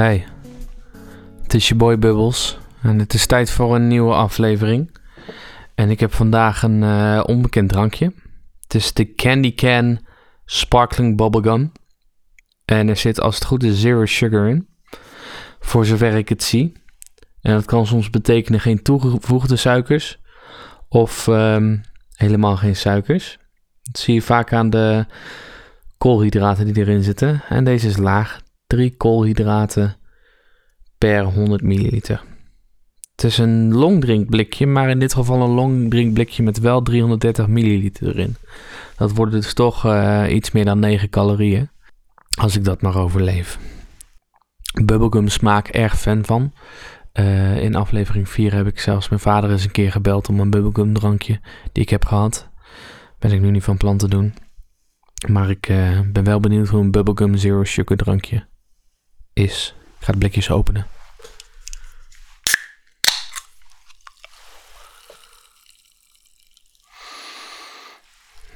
Hey, het is je boy Bubbles en het is tijd voor een nieuwe aflevering. En ik heb vandaag een uh, onbekend drankje. Het is de Candy Can Sparkling Bubblegum. En er zit als het goed is zero sugar in, voor zover ik het zie. En dat kan soms betekenen geen toegevoegde suikers of um, helemaal geen suikers. Dat zie je vaak aan de koolhydraten die erin zitten. En deze is laag, 3 koolhydraten per 100 milliliter. Het is een longdrinkblikje, maar in dit geval een longdrinkblikje met wel 330 milliliter erin. Dat wordt dus toch uh, iets meer dan 9 calorieën, als ik dat maar overleef. Bubblegum smaak erg fan van. Uh, in aflevering 4 heb ik zelfs mijn vader eens een keer gebeld om een bubblegum drankje die ik heb gehad. Ben ik nu niet van plan te doen. Maar ik uh, ben wel benieuwd hoe een bubblegum zero sugar drankje is. Ik ga het blikjes openen.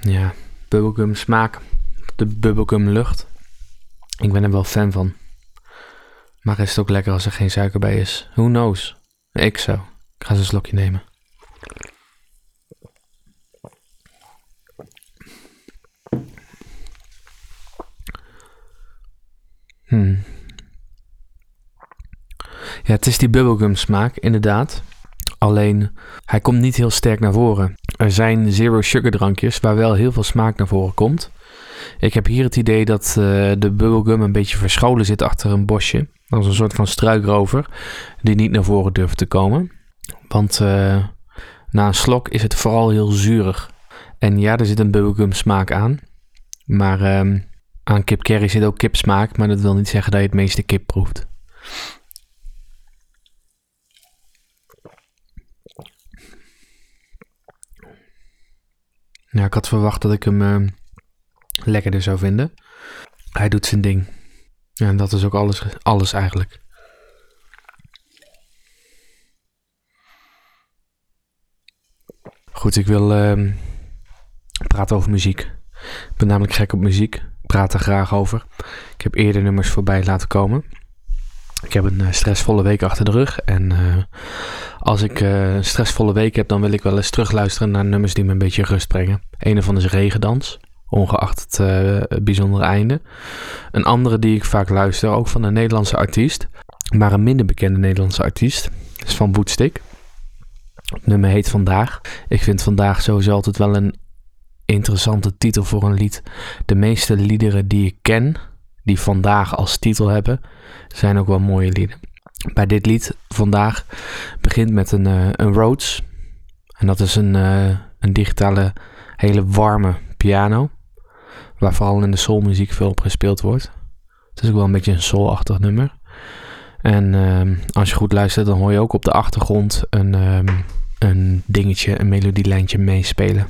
Ja, bubblegum smaak. De bubblegum lucht. Ik ben er wel fan van. Maar is het ook lekker als er geen suiker bij is? Who knows? Ik zo. Ik ga eens een slokje nemen. Hmm. Ja, het is die bubblegum smaak, inderdaad. Alleen, hij komt niet heel sterk naar voren. Er zijn zero sugar drankjes waar wel heel veel smaak naar voren komt. Ik heb hier het idee dat uh, de bubblegum een beetje verscholen zit achter een bosje. Als een soort van struikrover die niet naar voren durft te komen. Want uh, na een slok is het vooral heel zuurig. En ja, er zit een bubblegum smaak aan. Maar uh, aan kip curry zit ook kipsmaak. Maar dat wil niet zeggen dat je het meeste kip proeft. Nou, ik had verwacht dat ik hem uh, lekkerder zou vinden. Hij doet zijn ding. En dat is ook alles, alles eigenlijk. Goed, ik wil uh, praten over muziek. Ik ben namelijk gek op muziek. Ik praat er graag over. Ik heb eerder nummers voorbij laten komen. Ik heb een uh, stressvolle week achter de rug. En uh, als ik uh, een stressvolle week heb, dan wil ik wel eens terugluisteren naar nummers die me een beetje rust brengen. Een van is Regendans ongeacht het uh, bijzondere einde. Een andere die ik vaak luister, ook van een Nederlandse artiest, maar een minder bekende Nederlandse artiest, is van Bootstick. Het nummer heet Vandaag. Ik vind Vandaag sowieso altijd wel een interessante titel voor een lied. De meeste liederen die ik ken, die Vandaag als titel hebben, zijn ook wel mooie lieden. Bij dit lied Vandaag begint met een, uh, een Rhodes. En dat is een, uh, een digitale, hele warme piano waar vooral in de soulmuziek veel op gespeeld wordt. Het is ook wel een beetje een soulachtig nummer. En um, als je goed luistert, dan hoor je ook op de achtergrond een, um, een dingetje, een melodielijntje meespelen.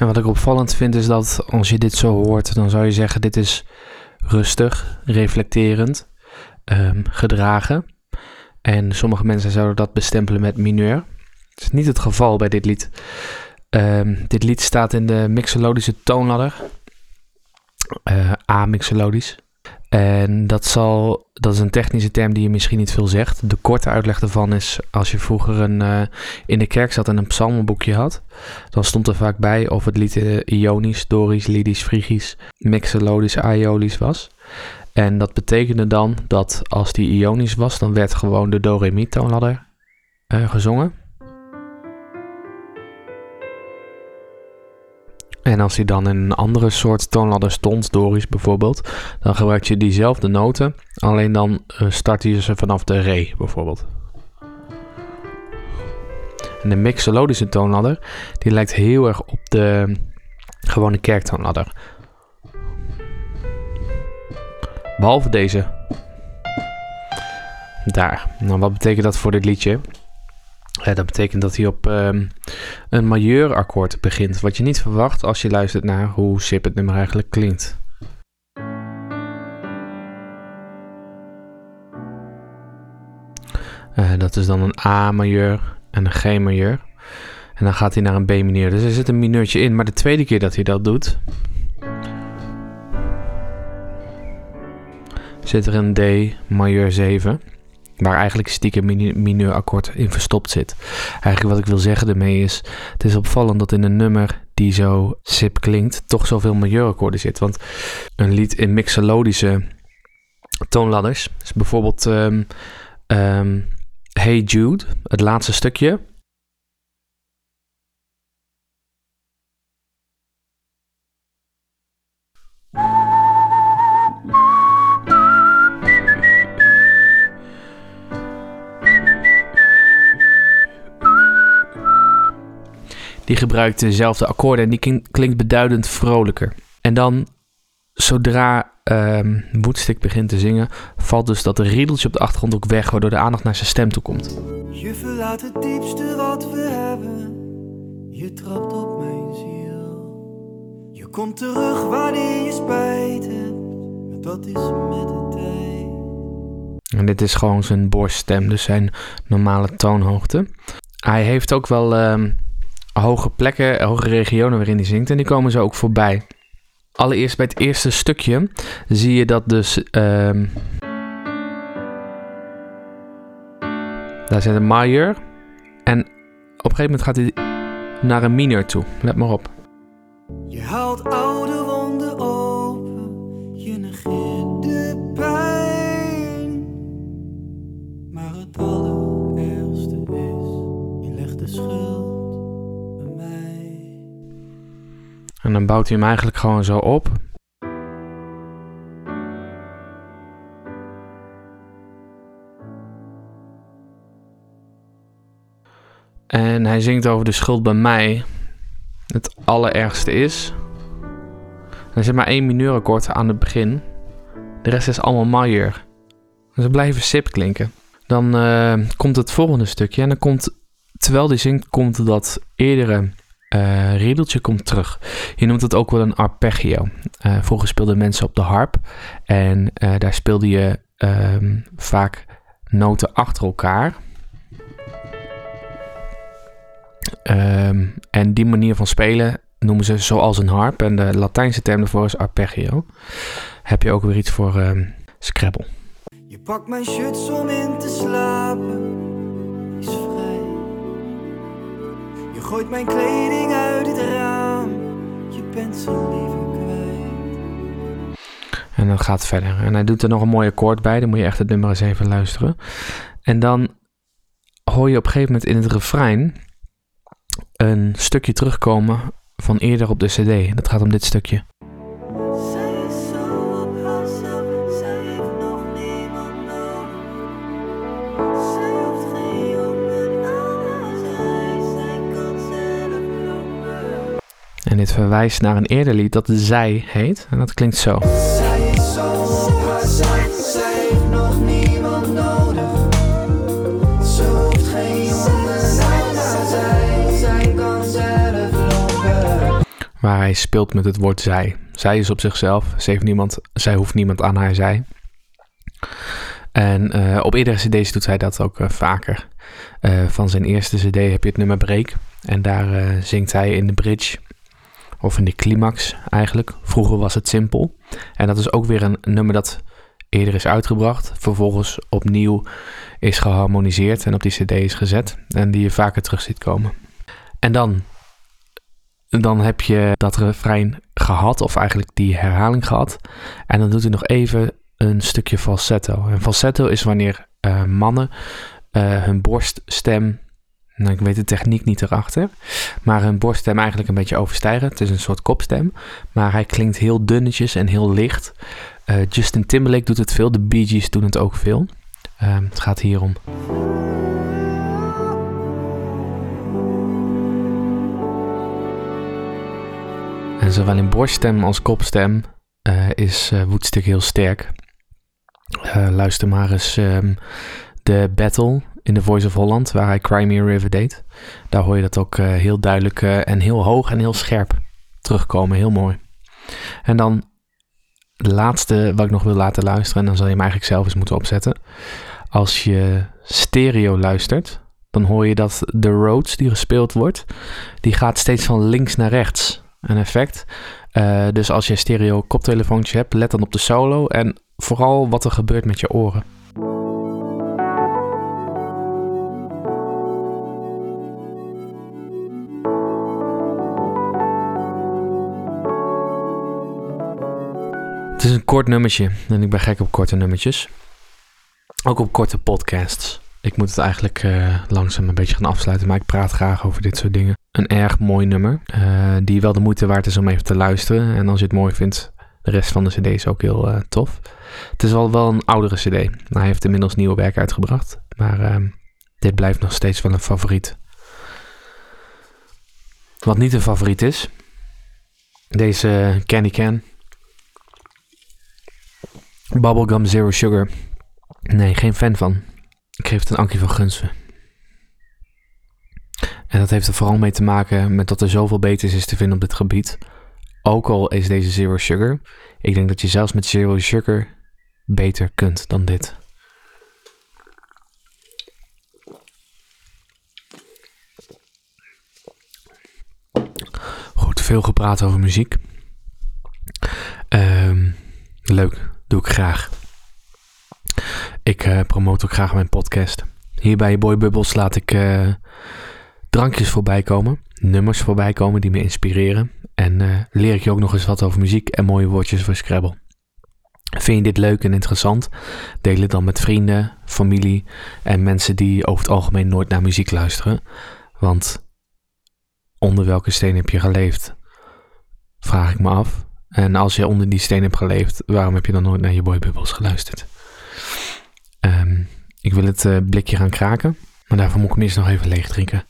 En wat ik opvallend vind is dat als je dit zo hoort, dan zou je zeggen: dit is rustig, reflecterend, um, gedragen. En sommige mensen zouden dat bestempelen met mineur. Dat is niet het geval bij dit lied. Um, dit lied staat in de mixolodische toonladder. Uh, A-mixolodisch. En dat, zal, dat is een technische term die je misschien niet veel zegt. De korte uitleg daarvan is, als je vroeger een, uh, in de kerk zat en een psalmenboekje had, dan stond er vaak bij of het lied uh, Ionisch, Dorisch, Lydisch, Frigisch, Mixolodisch, Aeolisch was. En dat betekende dan dat als die Ionisch was, dan werd gewoon de Do-Re-Mi toonladder uh, gezongen. En als hij dan in een andere soort toonladder stond, Doris bijvoorbeeld, dan gebruik je diezelfde noten, alleen dan uh, start je ze vanaf de re bijvoorbeeld. En de mixolodische toonladder, die lijkt heel erg op de gewone kerktoonladder. Behalve deze. Daar. Nou, wat betekent dat voor dit liedje? Dat betekent dat hij op um, een majeurakkoord begint. Wat je niet verwacht als je luistert naar hoe sip het nummer eigenlijk klinkt. Uh, dat is dan een A majeur en een G majeur. En dan gaat hij naar een B mineur. Dus er zit een mineurtje in. Maar de tweede keer dat hij dat doet, zit er een D majeur 7. Waar eigenlijk stiekem mineurakkoord in verstopt zit. Eigenlijk wat ik wil zeggen ermee is... Het is opvallend dat in een nummer die zo sip klinkt... toch zoveel majeurakkoorden zit. Want een lied in mixolodische toonladders... is bijvoorbeeld um, Hey Jude, het laatste stukje... die gebruikt dezelfde akkoorden en die klinkt beduidend vrolijker. En dan, zodra um, Woodstick begint te zingen, valt dus dat riedeltje op de achtergrond ook weg, waardoor de aandacht naar zijn stem toe komt. Je verlaat het diepste wat we hebben, je trapt op mijn ziel. Je komt terug wanneer je spijt hebt, dat is met de tijd. En dit is gewoon zijn borststem, dus zijn normale toonhoogte. Hij heeft ook wel um, hoge plekken, hoge regionen waarin hij zingt. En die komen zo ook voorbij. Allereerst bij het eerste stukje zie je dat dus... Um, daar zit een major. En op een gegeven moment gaat hij naar een minor toe. Let maar op. Je haalt oude wonden open. Je negeert de pijn. Maar het allerergste is, je legt de schuld En dan bouwt hij hem eigenlijk gewoon zo op. En hij zingt over de schuld bij mij. Het allerergste is. Er zit maar één mineurakkoord aan het begin. De rest is allemaal majeur. Dus ze blijven sip klinken. Dan uh, komt het volgende stukje. En dan komt, terwijl die zingt, komt dat eerdere uh, komt terug. Je noemt het ook wel een arpeggio. Uh, vroeger speelden mensen op de harp en uh, daar speelde je um, vaak noten achter elkaar. Um, en die manier van spelen noemen ze zoals een harp. En de Latijnse term daarvoor is arpeggio. Heb je ook weer iets voor um, Scrabble. Je pakt mijn shirts om in te slapen. Gooit mijn kleding uit het raam. Je bent zo liever kwijt. En dan gaat het verder. En hij doet er nog een mooi akkoord bij. Dan moet je echt het nummer eens even luisteren. En dan hoor je op een gegeven moment in het refrein een stukje terugkomen van eerder op de CD. Dat gaat om dit stukje. Dit verwijst naar een eerder lied dat Zij heet. En dat klinkt zo. Zij is zo zij, zij heeft nog niemand nodig. Ze hoeft geen jongen zij, zij kan zelf lopen. Waar hij speelt met het woord zij. Zij is op zichzelf, ze heeft niemand, zij hoeft niemand aan haar zij. En uh, op eerdere cd's doet hij dat ook uh, vaker. Uh, van zijn eerste cd heb je het nummer Break. En daar zingt hij in de bridge of in de climax eigenlijk. Vroeger was het simpel. En dat is ook weer een nummer dat eerder is uitgebracht. Vervolgens opnieuw is geharmoniseerd en op die cd is gezet. En die je vaker terug ziet komen. En dan, dan heb je dat refrein gehad, of eigenlijk die herhaling gehad. En dan doet hij nog even een stukje falsetto. En falsetto is wanneer uh, mannen uh, hun borststem nou, ik weet de techniek niet erachter. Maar een borststem eigenlijk een beetje overstijgen. Het is een soort kopstem. Maar hij klinkt heel dunnetjes en heel licht. Uh, Justin Timberlake doet het veel. De Bee Gees doen het ook veel. Uh, het gaat hier om. En zowel in borststem als kopstem uh, is uh, heel sterk. luister maar eens um, de battle in The Voice of Holland, waar hij Crimea River deed. Daar hoor je dat ook uh, heel duidelijk uh, en heel hoog en heel scherp terugkomen. Heel mooi. En dan de laatste wat ik nog wil laten luisteren, en dan zal je hem eigenlijk zelf eens moeten opzetten. Als je stereo luistert, dan hoor je dat de Rhodes die gespeeld wordt, die gaat steeds van links naar rechts. Een effect. Uh, dus als je stereo koptelefoontje hebt, let dan op de solo en vooral wat er gebeurt met je oren. Het is een kort nummertje en ik ben gek op korte nummertjes. Ook op korte podcasts. Ik moet het eigenlijk uh, langzaam een beetje gaan afsluiten, maar ik praat graag over dit soort dingen. Een erg mooi nummer, uh, die wel de moeite waard is om even te luisteren. En als je het mooi vindt, de rest van de cd is ook heel uh, tof. Het is wel, wel een oudere cd. Hij heeft inmiddels nieuwe werk uitgebracht, maar dit blijft nog steeds wel een favoriet. Wat niet een favoriet is, deze Candy Can. Bubblegum Zero Sugar. Nee, geen fan van. Ik geef het een Ankie van Gunsen. En dat heeft er vooral mee te maken met dat er zoveel beters is te vinden op dit gebied. Ook al is deze Zero Sugar. Ik denk dat je zelfs met Zero Sugar beter kunt dan dit. Goed, veel gepraat over muziek. Um, leuk, doe ik graag. Ik uh, promote ook graag mijn podcast. Hier bij Boy Bubbles laat ik uh, drankjes voorbij komen, nummers voorbij komen die me inspireren. En uh, leer ik je ook nog eens wat over muziek en mooie woordjes voor Scrabble. Vind je dit leuk en interessant? Deel het dan met vrienden, familie en mensen die over het algemeen nooit naar muziek luisteren. Want onder welke steen heb je geleefd? Vraag ik me af. En als je onder die steen hebt geleefd, waarom heb je dan nooit naar je boybubbles geluisterd? Um, ik wil het uh, blikje gaan kraken, maar daarvoor moet ik hem eerst nog even leeg drinken.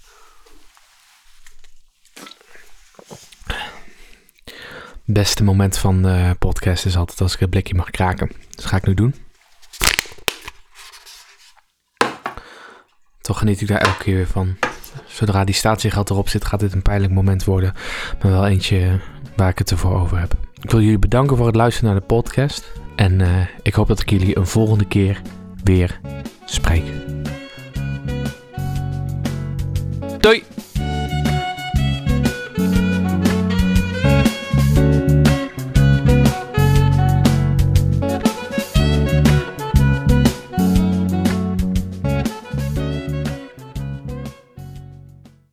Beste moment van de podcast is altijd als ik het blikje mag kraken. Dat ga ik nu doen. Toch geniet ik daar elke keer weer van. Zodra die statiegeld erop zit, gaat dit een pijnlijk moment worden. Maar wel eentje waar ik het ervoor over heb. Ik wil jullie bedanken voor het luisteren naar de podcast. En uh, ik hoop dat ik jullie een volgende keer weer spreek. Doei!